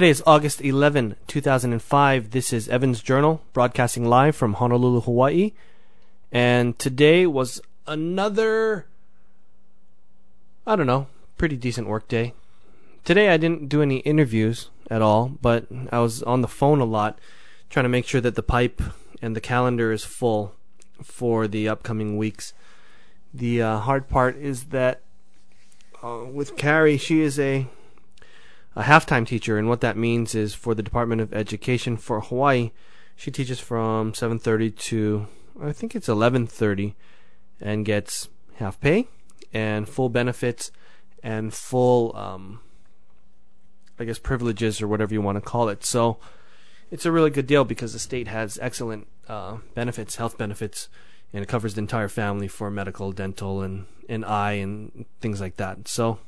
Today is August 11, 2005. This is Evan's Journal, broadcasting live from Honolulu, Hawaii. And today was another, I don't know, pretty decent work day. Today I didn't do any interviews at all, but I was on the phone a lot trying to make sure that the pipe and the calendar is full for the upcoming weeks. The uh, hard part is that uh, with Carrie, she is a a halftime teacher, and what that means is for the Department of Education for Hawaii, she teaches from 7:30 to I think it's 11:30, and gets half pay and full benefits and full, um, I guess, privileges or whatever you want to call it. So it's a really good deal because the state has excellent uh, benefits, health benefits, and it covers the entire family for medical, dental, and and eye and things like that. So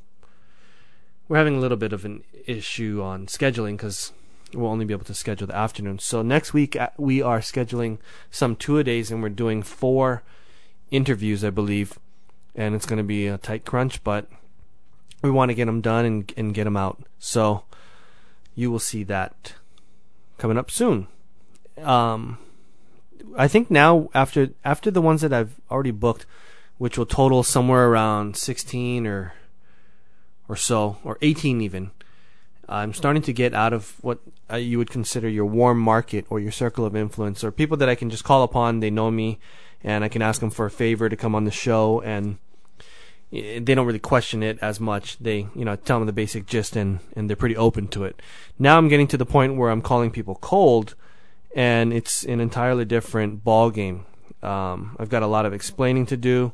we're having a little bit of an issue on scheduling because we'll only be able to schedule the afternoon. So next week uh, we are scheduling some two a days, and we're doing four interviews, I believe, and it's going to be a tight crunch, but we want to get them done and and get them out. So you will see that coming up soon. Um, I think now after after the ones that I've already booked, which will total somewhere around 16 or or so, or 18 even. I'm starting to get out of what you would consider your warm market or your circle of influence, or people that I can just call upon. They know me, and I can ask them for a favor to come on the show, and they don't really question it as much. They, you know, tell them the basic gist, and and they're pretty open to it. Now I'm getting to the point where I'm calling people cold, and it's an entirely different ball game. Um, I've got a lot of explaining to do.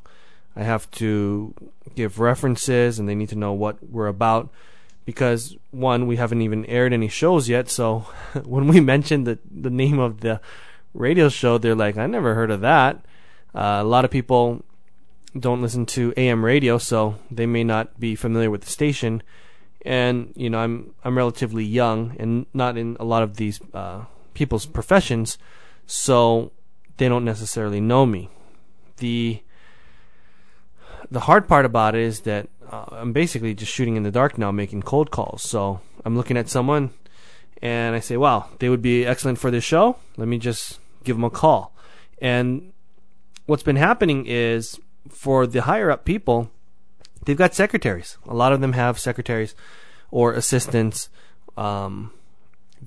I have to give references, and they need to know what we're about. Because one, we haven't even aired any shows yet, so when we mention the the name of the radio show, they're like, "I never heard of that." Uh, a lot of people don't listen to AM radio, so they may not be familiar with the station. And you know, I'm I'm relatively young and not in a lot of these uh, people's professions, so they don't necessarily know me. The the hard part about it is that uh, I'm basically just shooting in the dark now, making cold calls. So I'm looking at someone and I say, wow, they would be excellent for this show. Let me just give them a call. And what's been happening is for the higher up people, they've got secretaries. A lot of them have secretaries or assistants um,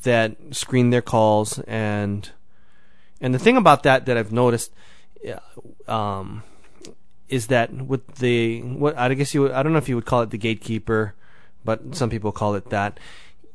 that screen their calls and and the thing about that that I've noticed um, is that with the what I guess you I don't know if you would call it the gatekeeper, but some people call it that.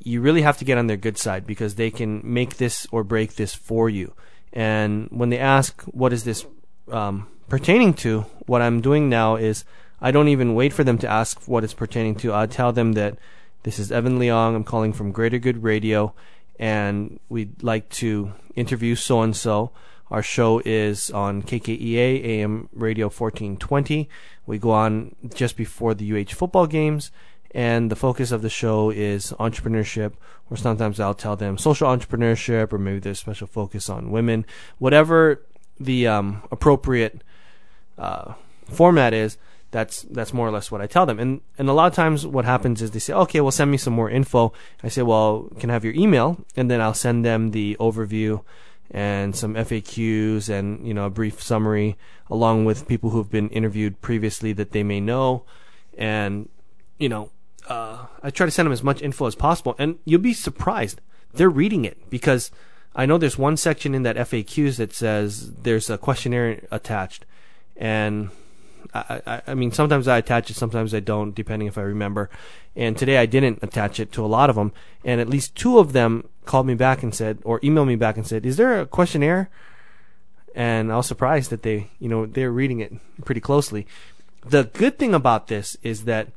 You really have to get on their good side because they can make this or break this for you. And when they ask what is this um, pertaining to, what I'm doing now is I don't even wait for them to ask what it's pertaining to. I tell them that this is Evan Leong. I'm calling from Greater Good Radio, and we'd like to interview so and so. Our show is on KKEA AM Radio 1420. We go on just before the UH football games, and the focus of the show is entrepreneurship, or sometimes I'll tell them social entrepreneurship, or maybe there's special focus on women. Whatever the um, appropriate uh, format is, that's that's more or less what I tell them. And and a lot of times what happens is they say, okay, well send me some more info. I say, well, can I have your email? And then I'll send them the overview and some FAQs and you know a brief summary along with people who've been interviewed previously that they may know. And you know uh, I try to send them as much info as possible. And you'll be surprised. They're reading it because I know there's one section in that FAQs that says there's a questionnaire attached. And I, I, I mean sometimes I attach it sometimes I don't depending if I remember. And today I didn't attach it to a lot of them. And at least two of them called me back and said, or emailed me back and said, "Is there a questionnaire?" And I was surprised that they, you know, they're reading it pretty closely. The good thing about this is that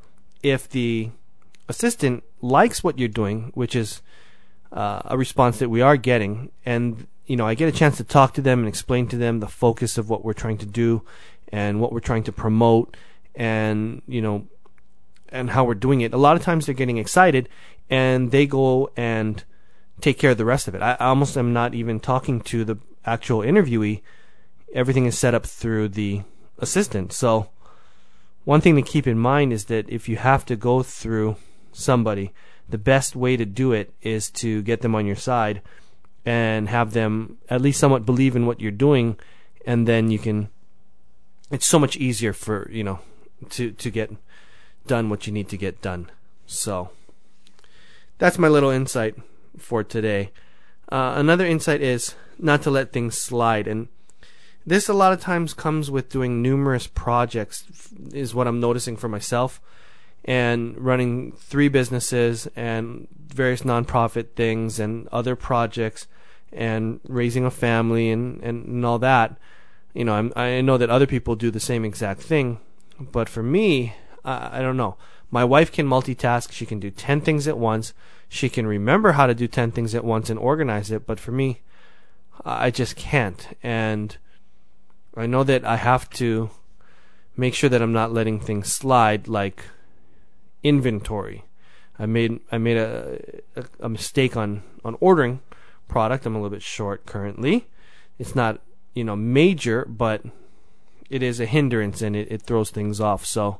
if the assistant likes what you're doing, which is uh, a response that we are getting, and you know, I get a chance to talk to them and explain to them the focus of what we're trying to do and what we're trying to promote, and you know, and how we're doing it. A lot of times they're getting excited, and they go and take care of the rest of it. I, almost am not even talking to the actual interviewee. Everything is set up through the assistant. So one thing to keep in mind is that if you have to go through somebody, the best way to do it is to get them on your side and have them at least somewhat believe in what you're doing and then you can it's so much easier for, you know, to to get done what you need to get done. So that's my little insight for today. Uh, another insight is not to let things slide, and this a lot of times comes with doing numerous projects. Is what I'm noticing for myself, and running three businesses and various nonprofit things and other projects, and raising a family and and, and all that. You know, I'm, I know that other people do the same exact thing, but for me, I, I don't know. My wife can multitask. She can do 10 things at once. She can remember how to do 10 things at once and organize it. But for me, I just can't. And I know that I have to make sure that I'm not letting things slide like inventory. I made I made a, a, a mistake on on ordering product. I'm a little bit short currently. It's not you know major, but it is a hindrance and it, it throws things off. So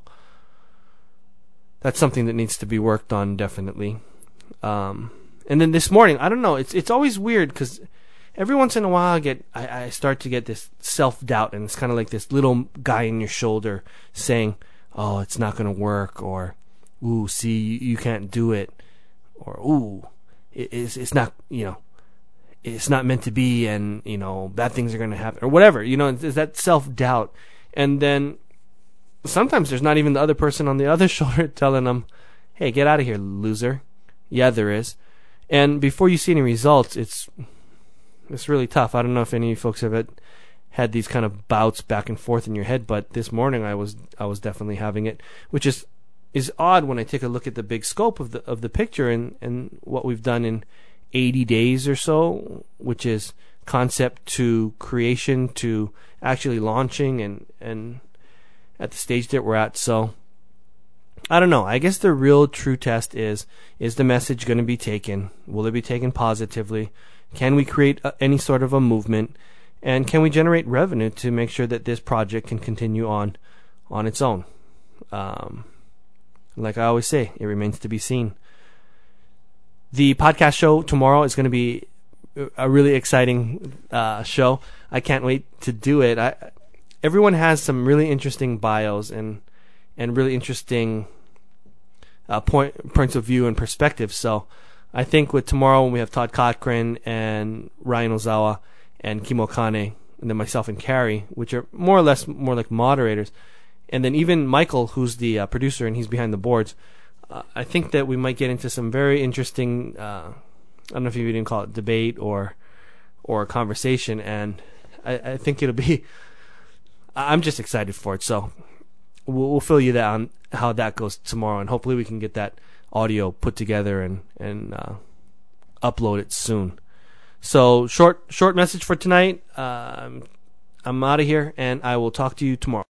that's something that needs to be worked on definitely. Um, and then this morning, I don't know. It's it's always weird because every once in a while I get I, I start to get this self doubt, and it's kind of like this little guy in your shoulder saying, "Oh, it's not going to work," or "Ooh, see, you, you can't do it," or "Ooh, it, it's it's not you know." It's not meant to be, and you know bad things are going to happen, or whatever. You know, it's that self doubt, and then sometimes there's not even the other person on the other shoulder telling them, "Hey, get out of here, loser." Yeah, there is. And before you see any results, it's it's really tough. I don't know if any of you folks have had, these kind of bouts back and forth in your head, but this morning I was I was definitely having it, which is is odd when I take a look at the big scope of the of the picture and and what we've done in 80 days or so, which is concept to creation to actually launching and and at the stage that we're at. So I don't know. I guess the real true test is is the message going to be taken? Will it be taken positively? Can we create a, any sort of a movement? And can we generate revenue to make sure that this project can continue on on its own? Um, like I always say, it remains to be seen. The podcast show tomorrow is going to be a really exciting uh, show. I can't wait to do it. I, everyone has some really interesting bios and and really interesting uh, point points of view and perspectives. So I think with tomorrow when we have Todd Cochrane and Ryan Ozawa and Kimo Kane and then myself and Carrie, which are more or less more like moderators, and then even Michael, who's the uh, producer and he's behind the boards. Uh, I think that we might get into some very interesting. Uh, I don't know if you even call it debate or or conversation, and I, I think it'll be I'm just excited for it. So we'll, we'll fill you that on how that goes tomorrow, and hopefully we can get that audio put together and and uh, upload it soon. So short short message for tonight. Uh, I'm out of here, and I will talk to you tomorrow.